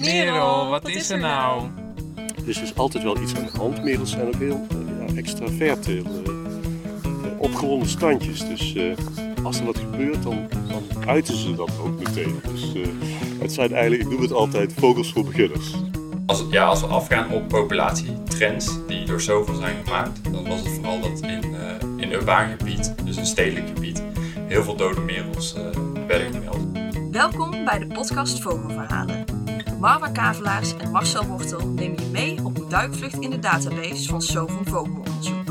Merel, wat, is er nou? Dus er is altijd wel iets aan de hand. Merels zijn ook heel uh, ja, extravert, heel uh, opgewonden standjes. Dus uh, als er wat gebeurt, dan, dan uiten ze dat ook meteen. Dus het zijn eigenlijk, ik noem het altijd, vogels voor beginners. Als, ja, als we afgaan op populatietrends die door zoveel zijn gemaakt, dan was het vooral dat in, in urbain gebied, dus een stedelijk gebied, heel veel dode merels werden gemeld. Welkom bij de podcast Vogelverhalen. Marwa Kavelaars en Marcel Wortel nemen je mee op een duikvlucht in de database van Sovon Vogelonderzoek.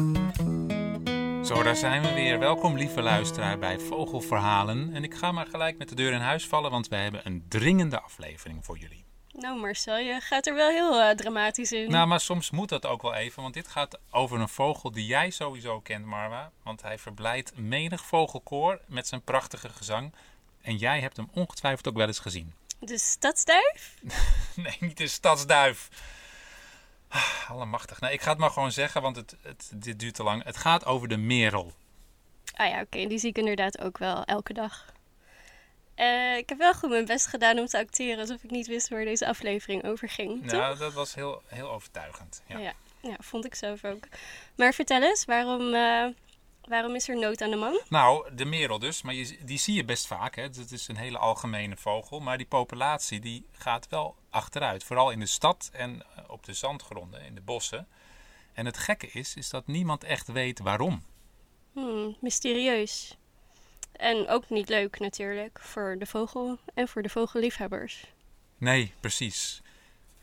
Zo, daar zijn we weer. Welkom lieve luisteraar bij Vogelverhalen. En ik ga maar gelijk met de deur in huis vallen, want wij hebben een dringende aflevering voor jullie. Nou Marcel, je gaat er wel heel uh, dramatisch in. Nou, maar soms moet dat ook wel even, want dit gaat over een vogel die jij sowieso kent, Marwa. Want hij verblijdt menig vogelkoor met zijn prachtige gezang. En jij hebt hem ongetwijfeld ook wel eens gezien. De stadsduif? nee, niet de stadsduif. Ah, allemachtig. Nee, ik ga het maar gewoon zeggen, want het, het, dit duurt te lang. Het gaat over de merel. Ah ja, oké. Die zie ik inderdaad ook wel elke dag. Uh, ik heb wel goed mijn best gedaan om te acteren alsof ik niet wist waar deze aflevering over ging. Ja, dat was heel, heel overtuigend. Ja. ja. Ja, vond ik zelf ook. Maar vertel eens, waarom, uh, Waarom is er nood aan de man? Nou, de merel dus, maar je, die zie je best vaak. Hè. Het is een hele algemene vogel, maar die populatie die gaat wel achteruit. Vooral in de stad en eh, op de zandgronden, in de bossen. En het gekke is, is dat niemand echt weet waarom. Hmm, mysterieus. En ook niet leuk natuurlijk voor de vogel en voor de vogelliefhebbers. Nee, precies.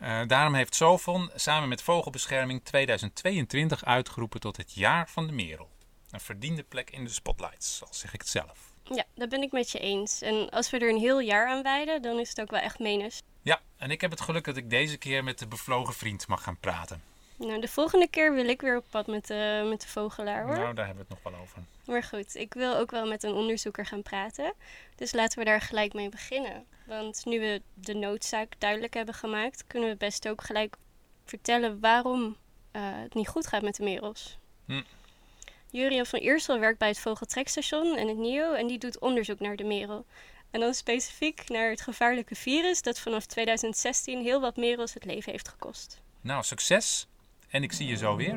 Uh, daarom heeft Sovon samen met Vogelbescherming 2022 uitgeroepen tot het jaar van de merel een verdiende plek in de spotlights, al zeg ik het zelf. Ja, dat ben ik met je eens. En als we er een heel jaar aan wijden, dan is het ook wel echt menens. Ja, en ik heb het geluk dat ik deze keer met de bevlogen vriend mag gaan praten. Nou, de volgende keer wil ik weer op pad met de, met de vogelaar hoor. Nou, daar hebben we het nog wel over. Maar goed, ik wil ook wel met een onderzoeker gaan praten. Dus laten we daar gelijk mee beginnen. Want nu we de noodzaak duidelijk hebben gemaakt, kunnen we best ook gelijk vertellen waarom uh, het niet goed gaat met de merels. Hm. Jurian van Eersel werkt bij het Vogeltrekstation en het NIO en die doet onderzoek naar de merel. En dan specifiek naar het gevaarlijke virus dat vanaf 2016 heel wat merels het leven heeft gekost. Nou, succes en ik zie je zo weer.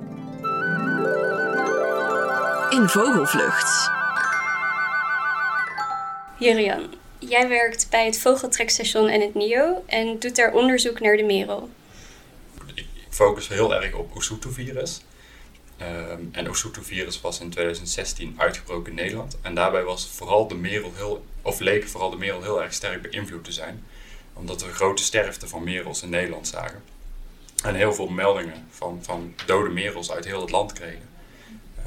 In Vogelvlucht. Jurian, jij werkt bij het Vogeltrekstation en het NIO en doet daar onderzoek naar de merel. Ik focus heel erg op Oesutu-virus. Um, en Osutu-virus was in 2016 uitgebroken in Nederland. En daarbij was vooral de merel heel, of leek vooral de merel heel erg sterk beïnvloed te zijn. Omdat we grote sterfte van merels in Nederland zagen. En heel veel meldingen van, van dode merels uit heel het land kregen. Uh,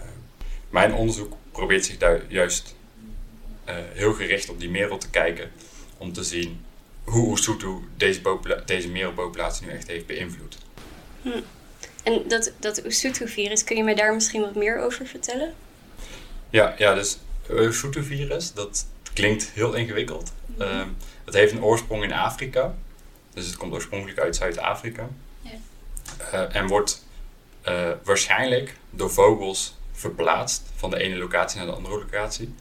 mijn onderzoek probeert zich daar juist uh, heel gericht op die merel te kijken. Om te zien hoe Osutu deze, deze merelpopulatie nu echt heeft beïnvloed. Hm. En dat, dat Usutu-virus, kun je mij daar misschien wat meer over vertellen? Ja, ja dus Usutu-virus, dat klinkt heel ingewikkeld. Mm het heeft een oorsprong in Afrika. Dus het komt oorspronkelijk uit Zuid-Afrika. Ja. Uh, en wordt uh, waarschijnlijk door vogels verplaatst van de ene locatie naar de andere locatie.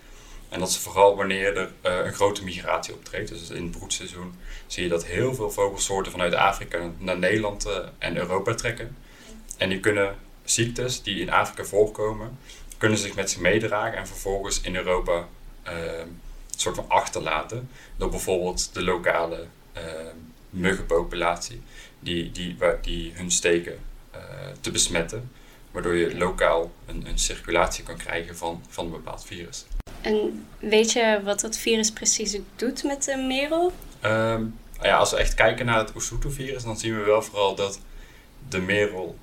En dat is vooral wanneer er uh, een grote migratie optreedt. Dus in het broedseizoen zie je dat heel veel vogelsoorten vanuit Afrika naar Nederland en Europa trekken. En die kunnen ziektes die in Afrika voorkomen, kunnen zich met zich meedragen en vervolgens in Europa uh, een soort van achterlaten. Door bijvoorbeeld de lokale uh, muggenpopulatie die, die, waar, die hun steken uh, te besmetten. Waardoor je lokaal een, een circulatie kan krijgen van, van een bepaald virus. En weet je wat dat virus precies doet met de merel? Um, ja, als we echt kijken naar het Oesutu-virus, dan zien we wel vooral dat de merel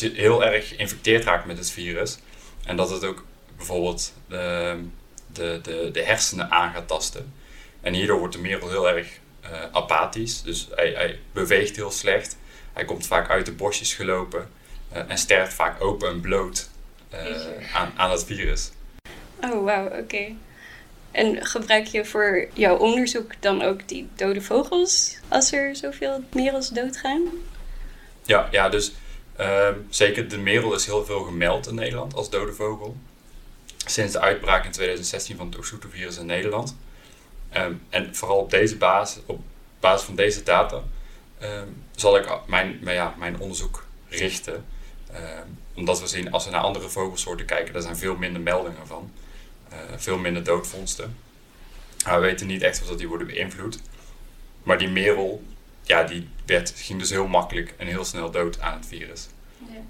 heel erg geïnfecteerd raakt met het virus. En dat het ook bijvoorbeeld de, de, de, de hersenen aan gaat tasten. En hierdoor wordt de merel heel erg uh, apathisch. Dus hij, hij, beweegt heel slecht. Hij komt vaak uit de bosjes gelopen. Uh, en sterft vaak open en bloot aan, aan het virus. Oh, wauw, oké. En gebruik je voor jouw onderzoek dan ook die dode vogels als er zoveel merels doodgaan? Ja, ja dus uh, zeker de merel is heel veel gemeld in Nederland als dode vogel. Sinds de uitbraak in 2016 van het Oesutu-virus in Nederland. Um, en vooral op deze basis, op basis van deze data ehm, zal ik mijn, ja, mijn onderzoek richten. Ehm, omdat we zien, als we naar andere vogelsoorten kijken, daar zijn veel minder meldingen van. Uh, veel minder doodvondsten. We weten niet echt of dat die worden beïnvloed. Maar die merel, ja, die werd, ging dus heel makkelijk en heel snel dood aan het virus. Ja.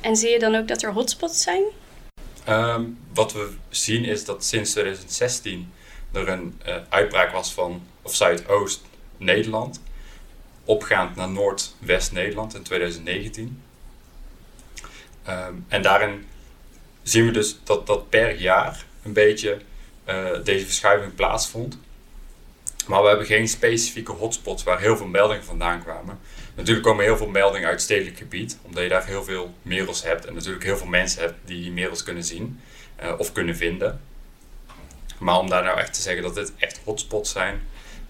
En zie je dan ook dat er hotspots zijn? Ehm, wat we zien is dat sinds 2016 er een uh, uitbraak was van, of Zuidoost-Nederland, opgaand naar Noordwest-Nederland in 2019. Ehm, en daarin zien we dus dat, dat per jaar een beetje uh, deze verschuiving plaatsvond. Maar we hebben geen specifieke hotspots waar heel veel meldingen vandaan kwamen. Natuurlijk komen heel veel meldingen uit stedelijk gebied, omdat je daar heel veel merels hebt en natuurlijk heel veel mensen hebt die die merels kunnen zien uh, of kunnen vinden. Maar om daar nou echt te zeggen dat dit echt hotspots zijn,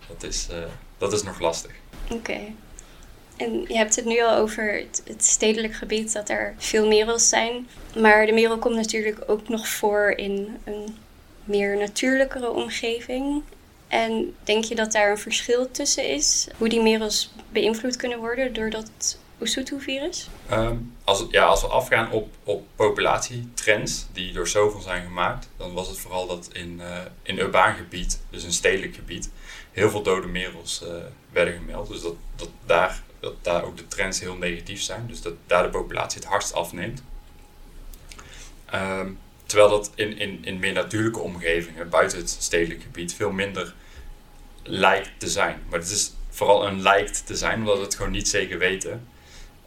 dat is, uh, dat is nog lastig. Oké. En je hebt het nu al over het, het, stedelijk gebied, dat er veel merels zijn. Maar de merel komt natuurlijk ook nog voor in een meer natuurlijkere omgeving. En denk je dat daar een verschil tussen is? Hoe die merels beïnvloed kunnen worden door dat Usutu-virus? Um, als, ja, als we afgaan op, op populatietrends die door zoveel zijn gemaakt, dan was het vooral dat in, uh, in urbaan gebied, dus een stedelijk gebied, heel veel dode merels uh, werden gemeld. Dus dat, dat, daar, dat daar ook de trends heel negatief zijn. Dus dat daar de populatie het hardst afneemt. Um, terwijl dat in, in, in meer natuurlijke omgevingen, buiten het stedelijk gebied, veel minder lijkt te zijn. Maar het is vooral een lijkt te zijn, omdat we het gewoon niet zeker weten.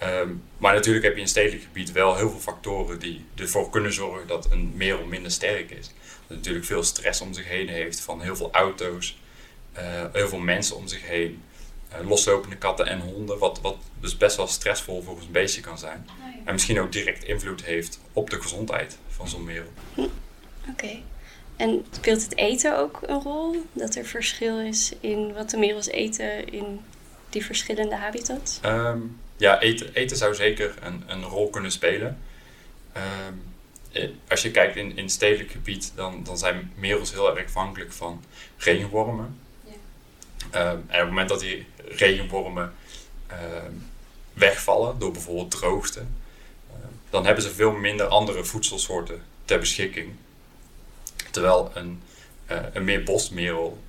Um, maar natuurlijk heb je in stedelijk gebied wel heel veel factoren die ervoor kunnen zorgen dat een merel minder sterk is. Dat natuurlijk veel stress om zich heen heeft van heel veel auto's, uh, heel veel mensen om zich heen, uh, loslopende katten en honden, wat, wat dus best wel stressvol voor een beestje kan zijn. Oh en misschien ook direct invloed heeft op de gezondheid van zo'n merel. Oké. Okay. En speelt het eten ook een rol? Dat er verschil is in wat de merels eten in die verschillende habitats? Um, ja, eten, eten zou zeker een, een rol kunnen spelen. Um, als je kijkt in, in stedelijk gebied, dan, dan zijn merels heel erg afhankelijk van regenwormen. Ja. Um, en op het moment dat die regenwormen wegvallen door bijvoorbeeld droogte, dan hebben ze veel minder andere voedselsoorten ter beschikking. Terwijl een, uh, een meer bosmerel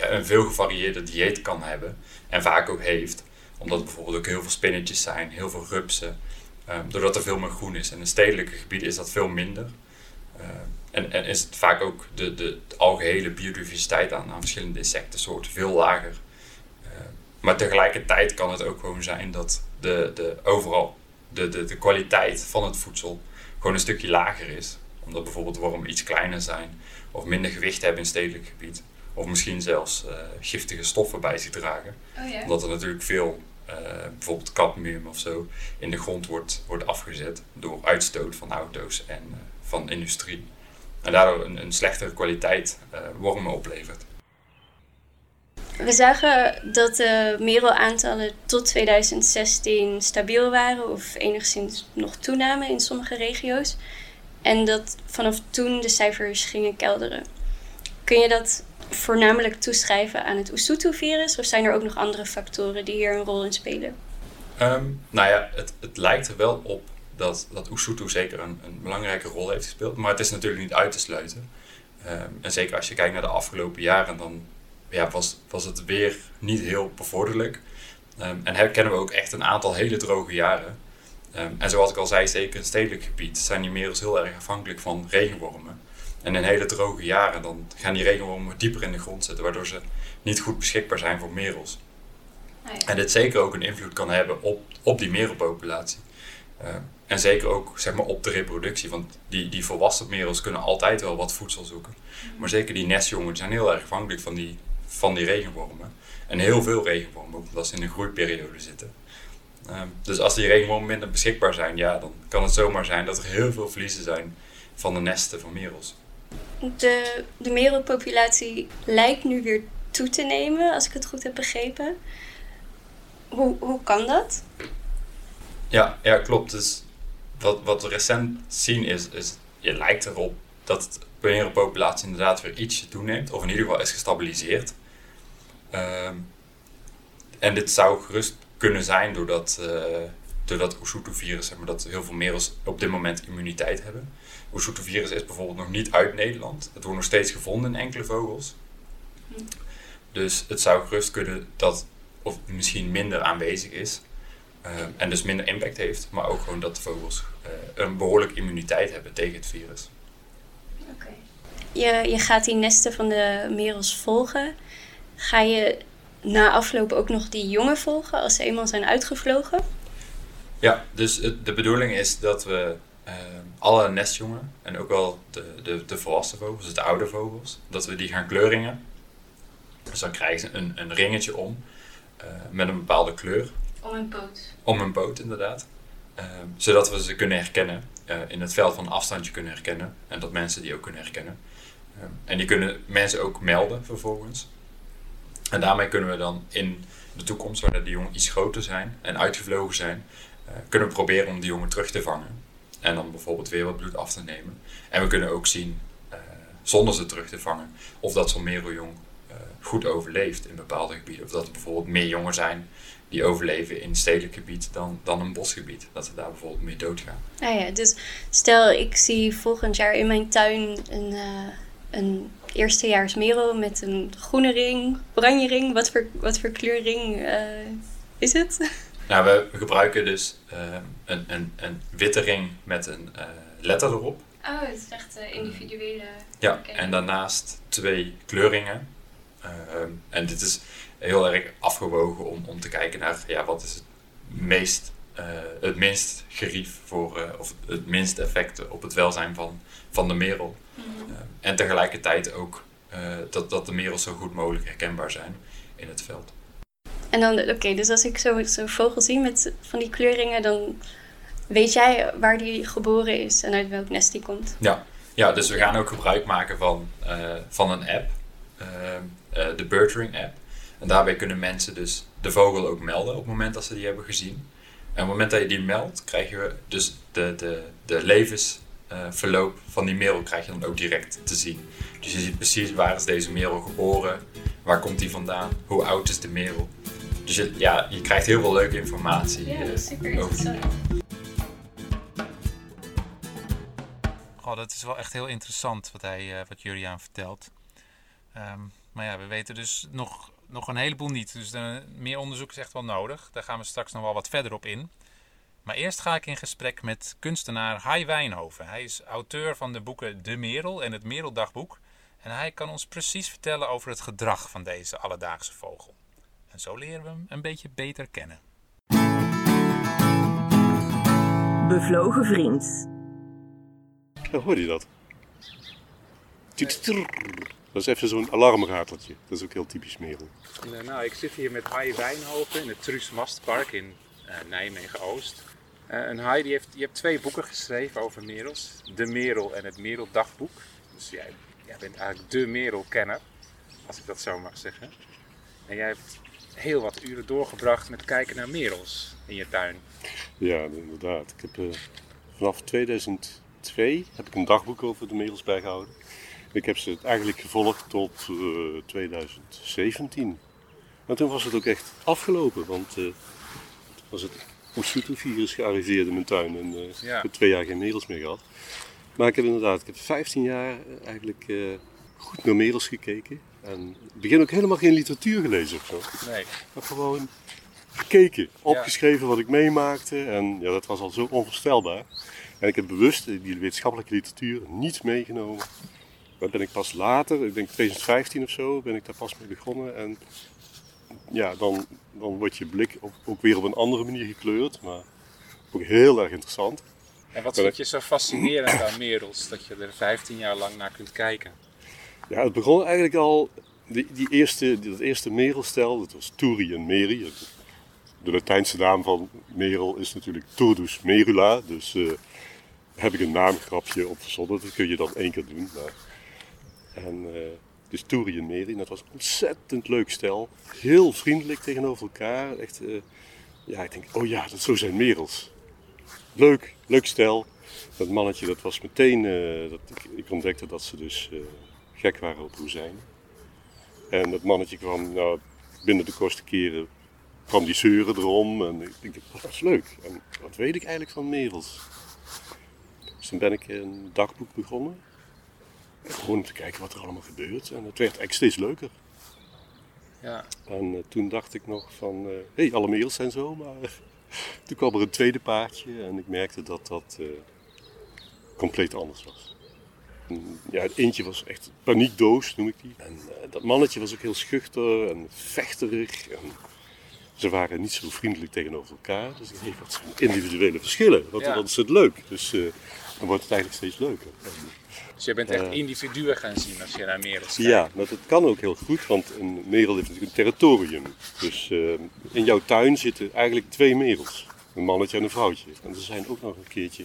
een veel gevarieerder dieet kan hebben en vaak ook heeft. Omdat er bijvoorbeeld ook heel veel spinnetjes zijn, heel veel rupsen. Um, doordat er veel meer groen is. En in stedelijke gebieden is dat veel minder. Uh, en, en, is het vaak ook de, de, de algehele biodiversiteit aan, verschillende insectensoorten veel lager. Maar tegelijkertijd kan het ook gewoon zijn dat de, de overal de, de, de kwaliteit van het voedsel gewoon een stukje lager is. Omdat bijvoorbeeld wormen iets kleiner zijn of minder gewicht hebben in stedelijk gebied. Of misschien zelfs uh, giftige stoffen bij zich dragen. Oh ja. Omdat er natuurlijk veel, uh, bijvoorbeeld cadmium of zo, in de grond wordt, wordt afgezet door uitstoot van auto's en uh, van industrie. En daardoor een, een slechtere kwaliteit wormen oplevert. We zagen dat de merelaantallen tot 2016 stabiel waren of enigszins nog toenamen in sommige regio's. En dat vanaf toen de cijfers gingen kelderen. Kun je dat voornamelijk toeschrijven aan het Usutu-virus of zijn er ook nog andere factoren die hier een rol in spelen? Um, nou ja, het, het lijkt er wel op dat, dat Usutu zeker een, een belangrijke rol heeft gespeeld, maar het is natuurlijk niet uit te sluiten. Um, en zeker als je kijkt naar de afgelopen jaren, dan ja, was, was het weer niet heel bevorderlijk. Um, en herkennen we ook echt een aantal hele droge jaren. Um, en zoals ik al zei, zeker in het stedelijk gebied zijn die merels heel erg afhankelijk van regenwormen. En in hele droge jaren dan gaan die regenwormen dieper in de grond zitten, waardoor ze niet goed beschikbaar zijn voor merels. Ja. En dit zeker ook een invloed kan hebben op, op die merelpopulatie. Uh, en zeker ook zeg maar, op de reproductie, want die, die volwassen merels kunnen altijd wel wat voedsel zoeken. Mhm. Maar zeker die nestjongen zijn heel erg afhankelijk van die van die regenwormen. En heel veel regenwormen, omdat ze in een groeiperiode zitten. Um, dus als die regenwormen minder beschikbaar zijn, ja, dan kan het zomaar zijn dat er heel veel verliezen zijn van de nesten van merels. De, de merelpopulatie lijkt nu weer toe te nemen, als ik het goed heb begrepen. Hoe, hoe kan dat? Ja, ja klopt. Dus wat, wat we recent zien is, is je lijkt erop dat de merelpopulatie inderdaad weer ietsje toeneemt, of in ieder geval is gestabiliseerd. Um, en dit zou gerust kunnen zijn doordat, uh, doordat Oesutu-virus, zeg maar, dat heel veel merels op dit moment immuniteit hebben. Oesutu-virus is bijvoorbeeld nog niet uit Nederland. Het wordt nog steeds gevonden in enkele vogels. Dus het zou gerust kunnen dat, of misschien minder aanwezig is. Uh, en dus minder impact heeft, maar ook gewoon dat de vogels uh, een behoorlijke immuniteit hebben tegen het virus. Oké. Je, je gaat die nesten van de merels volgen. Ga je na afloop ook nog die jongen volgen als ze eenmaal zijn uitgevlogen? Ja, dus de bedoeling is dat we uh, alle nestjongen en ook wel de, de, de volwassen vogels, dus de oude vogels, dat we die gaan kleuringen. Dus dan krijgen ze een, een ringetje om uh, met een bepaalde kleur. Om hun poot. Om hun poot, inderdaad. Uh, zodat we ze kunnen herkennen, in het veld van afstandje kunnen herkennen. En dat mensen die ook kunnen herkennen. en die kunnen mensen ook melden vervolgens. En daarmee kunnen we dan in de toekomst, wanneer die jongen iets groter zijn en uitgevlogen zijn, uh, kunnen we proberen om die jongen terug te vangen. En dan bijvoorbeeld weer wat bloed af te nemen. En we kunnen ook zien, uh, zonder ze terug te vangen, of dat zo'n mereljong uh, goed overleeft in bepaalde gebieden. Of dat er bijvoorbeeld meer jongen zijn die overleven in een stedelijk gebied dan, dan een bosgebied. Dat ze daar bijvoorbeeld mee doodgaan. Nou ja, dus stel ik zie volgend jaar in mijn tuin een, een eerstejaars merel met een groene ring, oranje ring. Wat voor, wat voor kleurring uh, is het? Nou, we gebruiken dus uh, een, een, een witte ring met een uh, letter erop. Oh, het is echt individuele. Ja, en daarnaast twee kleurringen. en dit is heel erg afgewogen om, om te kijken naar ja, wat is het meest, het minst gerief voor, of het minst effect op het welzijn van, van de merel. Uh, en tegelijkertijd ook dat, dat de merels zo goed mogelijk herkenbaar zijn in het veld. En dan, oké, okay, dus als ik zo'n zo vogel zie met van die kleuringen, dan weet jij waar die geboren is en uit welk nest die komt? Ja, ja dus we gaan ook gebruik maken van, van een app, de Birdring app. En daarbij kunnen mensen dus de vogel ook melden op het moment dat ze die hebben gezien. En op het moment dat je die meldt, krijgen we dus de, de, de levens uh, verloop van die merel krijg je dan ook direct te zien. Dus je ziet precies waar is deze merel geboren, waar komt die vandaan, hoe oud is de merel. Dus je, ja, je krijgt heel veel leuke informatie ja, uh, super over die merel. Oh, dat is wel echt heel interessant wat, hij, uh, wat Julian vertelt. Um, maar ja, we weten dus nog, nog een heleboel niet. Dus de, meer onderzoek is echt wel nodig. Daar gaan we straks nog wel wat verder op in. Maar eerst ga ik in gesprek met kunstenaar Hai Wijnhoven. Hij is auteur van de boeken De Merel en het Mereldagboek. En hij kan ons precies vertellen over het gedrag van deze alledaagse vogel. En zo leren we hem een beetje beter kennen. Bevlogen vriend. Hoor je dat? Dat is even zo'n alarmrateltje. Dat is ook heel typisch merel. Nou, ik zit hier met Hai Wijnhoven in het Truus Mastpark in uh, Nijmegen-Oost. Uh, en Hai die heeft, die hebt twee boeken geschreven over merels. De Merel en het Mereldagboek. Dus jij, jij bent eigenlijk de merelkenner, als ik dat zo mag zeggen. En jij hebt heel wat uren doorgebracht met kijken naar merels in je tuin. Ja, inderdaad. Ik heb, uh, vanaf 2002 heb ik een dagboek over de merels bijgehouden. Ik heb ze eigenlijk gevolgd tot uh, 2017. En toen was het ook echt afgelopen, want uh, was het Oesutu-virus gearriveerd in mijn tuin en uh, ja. ik heb twee jaar geen merels meer gehad. Maar ik heb inderdaad, ik heb 15 jaar eigenlijk goed naar merels gekeken. En in het begin ook helemaal geen literatuur gelezen of zo. Nee. Maar gewoon gekeken, opgeschreven wat ik meemaakte. En ja, dat was al zo onvoorstelbaar. En ik heb bewust die wetenschappelijke literatuur niet meegenomen. Daar ben ik pas later, ik denk 2015 of zo, ben ik daar pas mee begonnen. En ja, dan, dan wordt je blik ook, ook, weer op een andere manier gekleurd. Maar ook heel erg interessant. En wat vind je zo fascinerend aan merels, dat je er 15 jaar lang naar kunt kijken? Ja, het begon eigenlijk al, die, die eerste, dat eerste merelstel, dat was Turi en Meri. De Latijnse naam van merel is natuurlijk Turdus merula, dus uh, heb ik een naamgrapje op verzonnen. Dat kun je dan één keer doen. Maar... En, uh, dus Toeri en Meri. Dat was een ontzettend leuk stel. Heel vriendelijk tegenover elkaar. Echt, uh, ja, ik denk, oh ja, dat, zo zijn merels. Leuk, leuk stel. Dat mannetje, dat was meteen, uh, dat, ik, ik, ontdekte dat ze dus gek waren op rozijnen. En dat mannetje kwam, nou, binnen de kortste keren kwam die zeuren erom en ik dacht, dat is leuk. En wat weet ik eigenlijk van merels? Dus toen ben ik een dagboek begonnen. Gewoon om te kijken wat er allemaal gebeurt. En het werd eigenlijk steeds leuker. Ja. En eh, toen dacht ik nog van, hé, hey, alle merels zijn zo, maar toen kwam er een tweede paardje en ik merkte dat dat eh, compleet anders was. En, ja, het eentje was echt paniekdoos, noem ik die. En eh, dat mannetje was ook heel schuchter en vechterig. En ze waren niet zo vriendelijk tegenover elkaar. Dus ik hey, wat zijn individuele verschillen. Wat, Ja. wat is het leuk. Dus eh, dan wordt het eigenlijk steeds leuker. Dus je bent echt Eh. individuen gaan zien als je naar merels kijkt. ja, maar dat kan ook heel goed, want een merel heeft natuurlijk een territorium. Dus eh, in jouw tuin zitten eigenlijk twee merels. Een mannetje en een vrouwtje. En ze zijn ook nog een keertje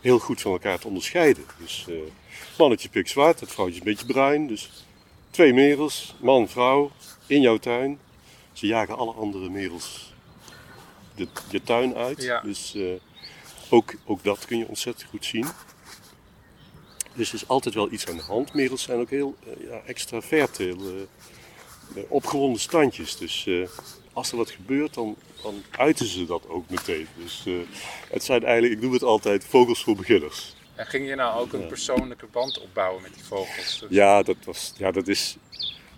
heel goed van elkaar te onderscheiden. Dus het mannetje pikt zwart, het vrouwtje is een beetje bruin. Dus twee merels, man, vrouw, in jouw tuin. Ze jagen alle andere merels de, je tuin uit. Ja. Dus eh, ook, ook dat kun je ontzettend goed zien. Dus er is altijd wel iets aan de hand. Merels zijn ook heel eh, ja, extravert, heel eh, opgewonden standjes. Dus als er wat gebeurt, dan, dan uiten ze dat ook meteen. Dus het zijn eigenlijk, ik noem het altijd, vogels voor beginners. En ging je nou ook een persoonlijke band opbouwen met die vogels? Dus- Ja, dat, was, ja, dat, is,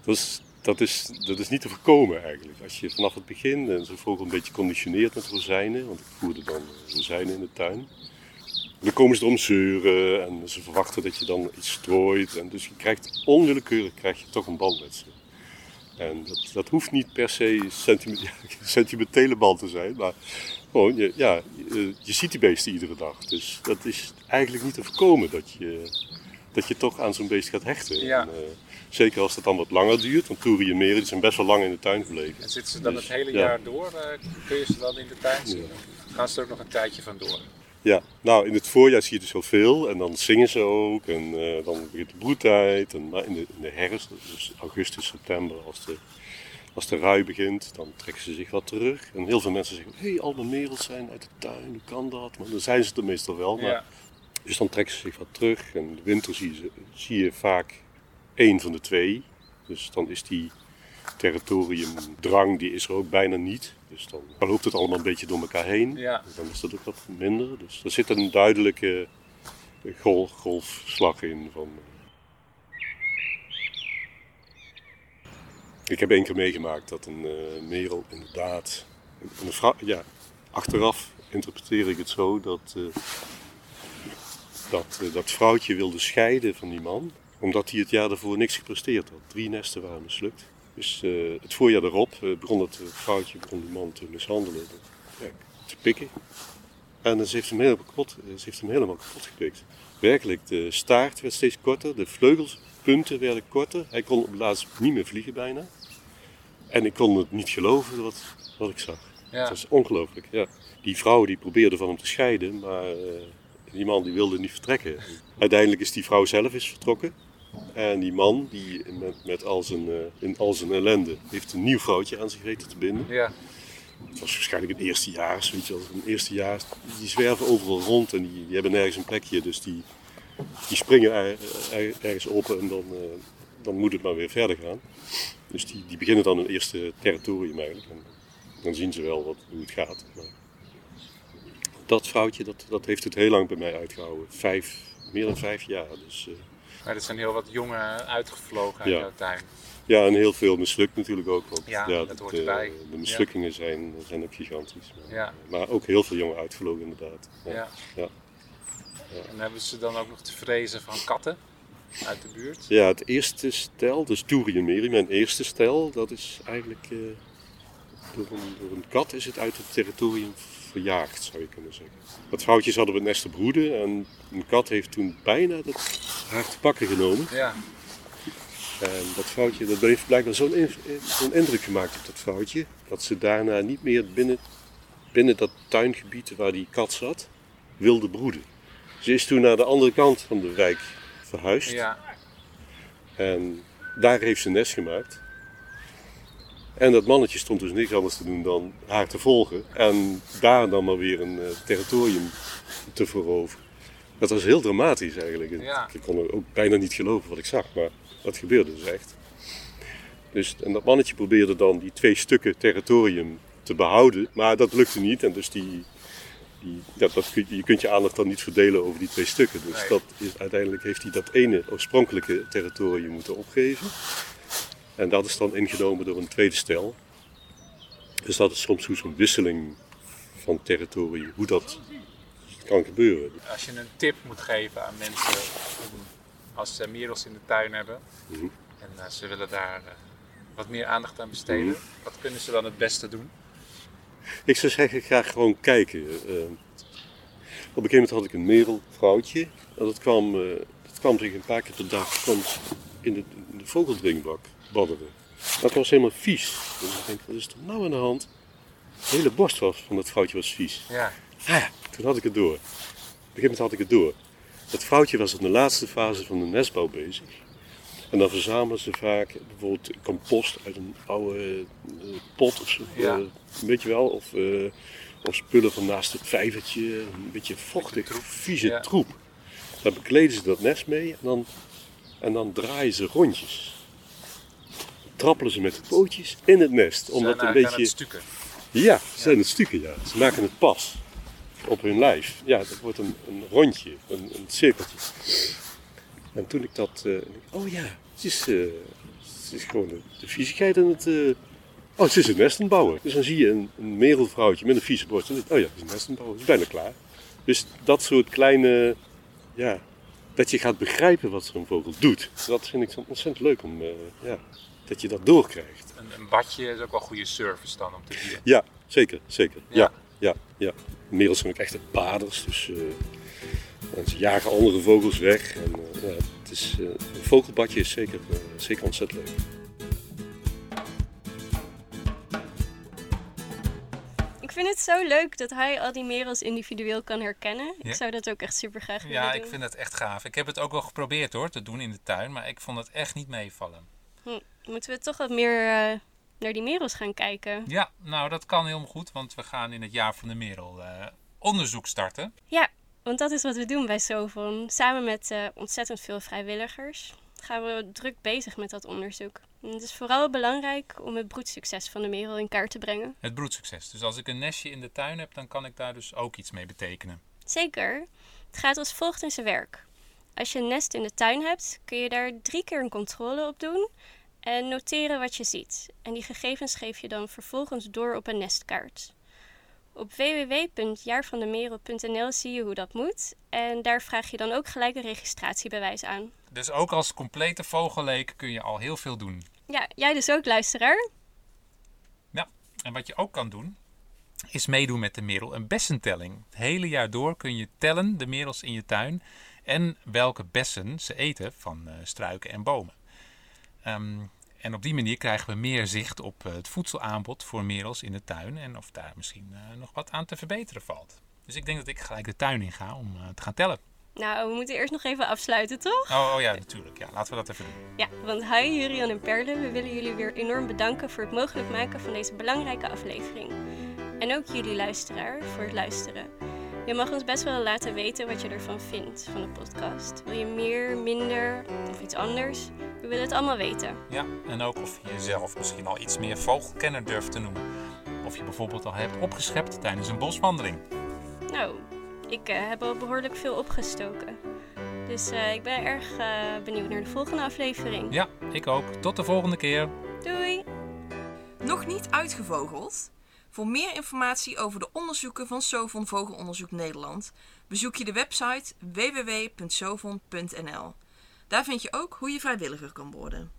dat, is, dat, is, dat is niet te voorkomen eigenlijk. Als je vanaf het begin eh, zo'n vogel een beetje conditioneert met rozijnen, want ik voerde dan eh, rozijnen in de tuin. Dan komen ze erom zeuren en ze verwachten dat je dan iets strooit. En dus je krijgt onwillekeurig krijg je toch een band met ze. En dat, dat hoeft niet per se sentime- ja, een sentimentele band te zijn, maar gewoon, je, ja, je, je ziet die beesten iedere dag. Dus dat is eigenlijk niet te voorkomen dat je, dat je toch aan zo'n beest gaat hechten. Ja. En, eh, zeker als het dan wat langer duurt, want toeren en meren die zijn best wel lang in de tuin gebleven. En zitten ze dan Dus, het hele ja. jaar door? eh, kun je ze dan in de tuin zien? Gaan ze er ook nog een tijdje van door? Ja, nou in het voorjaar zie je dus wel veel en dan zingen ze ook en eh, dan begint de broedtijd. En, maar in de, in de herfst, dus augustus, september, als de, als de rui begint, dan trekken ze zich wat terug. En heel veel mensen zeggen, hé, hey, al mijn merels zijn uit de tuin, hoe kan dat? Maar dan zijn ze er meestal wel. Maar, Ja. Dus dan trekken ze zich wat terug en in de winter zie je, zie je vaak één van de twee. Dus dan is die territoriumdrang, die is er ook bijna niet. Dus dan, dan loopt het allemaal een beetje door elkaar heen. Ja. Dan is dat ook wat minder. Dus er zit een duidelijke golf, golfslag in. Van, ik heb één keer meegemaakt dat een eh, merel inderdaad... Een ja, achteraf interpreteer ik het zo dat, eh, dat eh, dat vrouwtje wilde scheiden van die man. Omdat hij het jaar daarvoor niks gepresteerd had. Drie nesten waren mislukt. Dus eh, het voorjaar daarop eh, begon het eh, vrouwtje begon die man te mishandelen, ja, te pikken. En ze heeft hem helemaal kapot, eh, ze heeft hem helemaal kapot gepikt. Werkelijk, de staart werd steeds korter, de vleugelspunten werden korter. Hij kon op het laatst niet meer vliegen bijna. En ik kon het niet geloven wat, wat ik zag. Ja. Het was ongelooflijk, ja. Die vrouw die probeerde van hem te scheiden, maar eh, die man die wilde niet vertrekken. Uiteindelijk is die vrouw zelf is vertrokken. En die man, die met, met al, zijn, eh, in al zijn ellende, heeft een nieuw vrouwtje aan zich weten te binden. Ja. Het was waarschijnlijk een eerstejaars, weet je wel. Een eerstejaars, die zwerven overal rond en die, die hebben nergens een plekje. Dus die, die springen er, er- ergens op en dan, eh, dan moet het maar weer verder gaan. Dus die, die beginnen dan een eerste territorium eigenlijk. En dan zien ze wel wat, hoe het gaat. Maar dat vrouwtje, dat, dat heeft het heel lang bij mij uitgehouden. Vijf, meer dan vijf jaar. Dus, eh, Maar er zijn heel wat jongen uitgevlogen uit Ja. jouw tuin. ja, en heel veel mislukt natuurlijk ook. Want, Ja, dat hoort eh, erbij. De mislukkingen zijn, zijn ook gigantisch. Maar, Ja. maar ook heel veel jongen uitgevlogen inderdaad. Ja. Ja. En hebben ze dan ook nog te vrezen van katten uit de buurt? Ja, het eerste stel, dus en Meri, mijn eerste stel, dat is eigenlijk eh, door, een, door een kat is het uit het territorium verjaagd, zou je kunnen zeggen. Dat vrouwtjes hadden nest te broeden en een kat heeft toen bijna dat haar te pakken genomen. Ja. En dat vrouwtje, dat heeft blijkbaar zo'n in- zo'n indruk gemaakt op dat vrouwtje, dat ze daarna niet meer binnen, binnen dat tuingebied waar die kat zat, wilde broeden. Ze is toen naar de andere kant van de wijk verhuisd. Ja. En daar heeft ze nest gemaakt. En dat mannetje stond dus niks anders te doen dan haar te volgen. En daar dan maar weer een eh, territorium te veroveren. Dat was heel dramatisch eigenlijk. Ja. Ik kon ook bijna niet geloven wat ik zag, maar dat gebeurde dus echt. Dus, en dat mannetje probeerde dan die twee stukken territorium te behouden. Maar dat lukte niet. En dus die, die, ja, dat, kun je, je kunt je aandacht dan niet verdelen over die twee stukken. Dus Nee. dat is, uiteindelijk heeft hij dat ene oorspronkelijke territorium moeten opgeven. En dat is dan ingenomen door een tweede stel. Dus dat is soms zo'n wisseling van territorium, hoe dat kan gebeuren. Als je een tip moet geven aan mensen als ze merels in de tuin hebben Mhm. en eh, ze willen daar eh, wat meer aandacht aan besteden, Mhm. wat kunnen ze dan het beste doen? Ik zou zeggen, ga gewoon kijken. Eh, op een gegeven moment had ik een merelvrouwtje. En dat kwam, eh, dat kwam zich een paar keer per dag in, de, in de vogeldringbak badderen. Dat was helemaal vies. Dus ik denk, wat is er nou aan de hand? De hele borst was, van dat vrouwtje was vies. Ja, Ah ja, toen had ik het door. Op een gegeven moment had ik het door. Dat vrouwtje was in de laatste fase van de nestbouw bezig. En dan verzamelen ze vaak bijvoorbeeld compost uit een oude eh, pot of zo. Ja. eh, weet je wel. Of, eh, of spullen van naast het vijvertje. Een beetje vochtig, vieze Ja. troep. Daar bekleden ze dat nest mee en dan, en dan draaien ze rondjes. Trappelen ze met de pootjes in het nest. Om ze dat zijn een beetje... het stukken. Ja, ze zijn het stukken, ja. Ze maken het pas op hun lijf. Ja, dat wordt een, een rondje, een, een cirkeltje. En toen ik dat... eh, oh ja, het is, eh, het is gewoon de, de viezigheid en het... eh, oh, het is een nest aan het bouwen. Dus dan zie je een, een merelvrouwtje met een vieze borst. En dan oh ja, het is een nest aan het bouwen. Het is bijna klaar. Dus dat soort kleine... Ja, dat je gaat begrijpen wat zo'n vogel doet. Dat vind ik zo ontzettend leuk om... ja, dat je dat doorkrijgt. Een, een badje is ook wel goede service dan om te dieren. Ja, zeker, zeker. Ja. Ja, ja, ja. Merels zijn ook echte paders, dus eh, en ze jagen andere vogels weg. En, eh, ja, het is, eh, een vogelbadje is zeker, zeker ontzettend leuk. Ik vind het zo leuk dat hij al die merels individueel kan herkennen. Ja. Ik zou dat ook echt super graag willen Ja, doen. ik vind het echt gaaf. Ik heb het ook wel geprobeerd hoor, te doen in de tuin, maar ik vond het echt niet meevallen. Hm, Moeten we toch wat meer eh, naar die merels gaan kijken? Ja, nou dat kan helemaal goed, want we gaan in het jaar van de merel eh, onderzoek starten. Ja, want dat is wat we doen bij Sovon. Samen met eh, ontzettend veel vrijwilligers gaan we druk bezig met dat onderzoek. En het is vooral belangrijk om het broedsucces van de merel in kaart te brengen. Het broedsucces. Dus als ik een nestje in de tuin heb, dan kan ik daar dus ook iets mee betekenen. Zeker. Het gaat als volgt in zijn werk. Als je een nest in de tuin hebt, kun je daar drie keer een controle op doen en noteren wat je ziet. En die gegevens geef je dan vervolgens door op een nestkaart. Op www.jaarvandemerel.nl zie je hoe dat moet en daar vraag je dan ook gelijk een registratiebewijs aan. Dus ook als complete vogelleek kun je al heel veel doen. Ja, jij dus ook, luisteraar? En wat je ook kan doen, is meedoen met de merel een bessentelling. Het hele jaar door kun je tellen de merels in je tuin en welke bessen ze eten van eh, struiken en bomen. Ehm, en op die manier krijgen we meer zicht op eh, het voedselaanbod voor merels in de tuin en of daar misschien eh, nog wat aan te verbeteren valt. Dus ik denk dat ik gelijk de tuin in ga om te gaan tellen. Nou, we moeten eerst nog even afsluiten, toch? Oh, oh ja, natuurlijk. Ja, laten we dat even doen. Ja, want hi Jurian en Perle, we willen jullie weer enorm bedanken voor het mogelijk maken van deze belangrijke aflevering. En ook jullie luisteraar voor het luisteren. Je mag ons best wel laten weten wat je ervan vindt van de podcast. Wil je meer, minder of iets anders? We willen het allemaal weten. Ja, en ook of je jezelf misschien al iets meer vogelkenner durft te noemen. Of je bijvoorbeeld al hebt opgeschept tijdens een boswandeling. Nou, ik eh, heb al behoorlijk veel opgestoken. Dus eh, ik ben erg eh, benieuwd naar de volgende aflevering. Ja, ik ook. Tot de volgende keer. Doei! Nog niet uitgevogeld? Voor meer informatie over de onderzoeken van Sovon Vogelonderzoek Nederland bezoek je de website www.sovon.nl. Daar vind je ook hoe je vrijwilliger kan worden.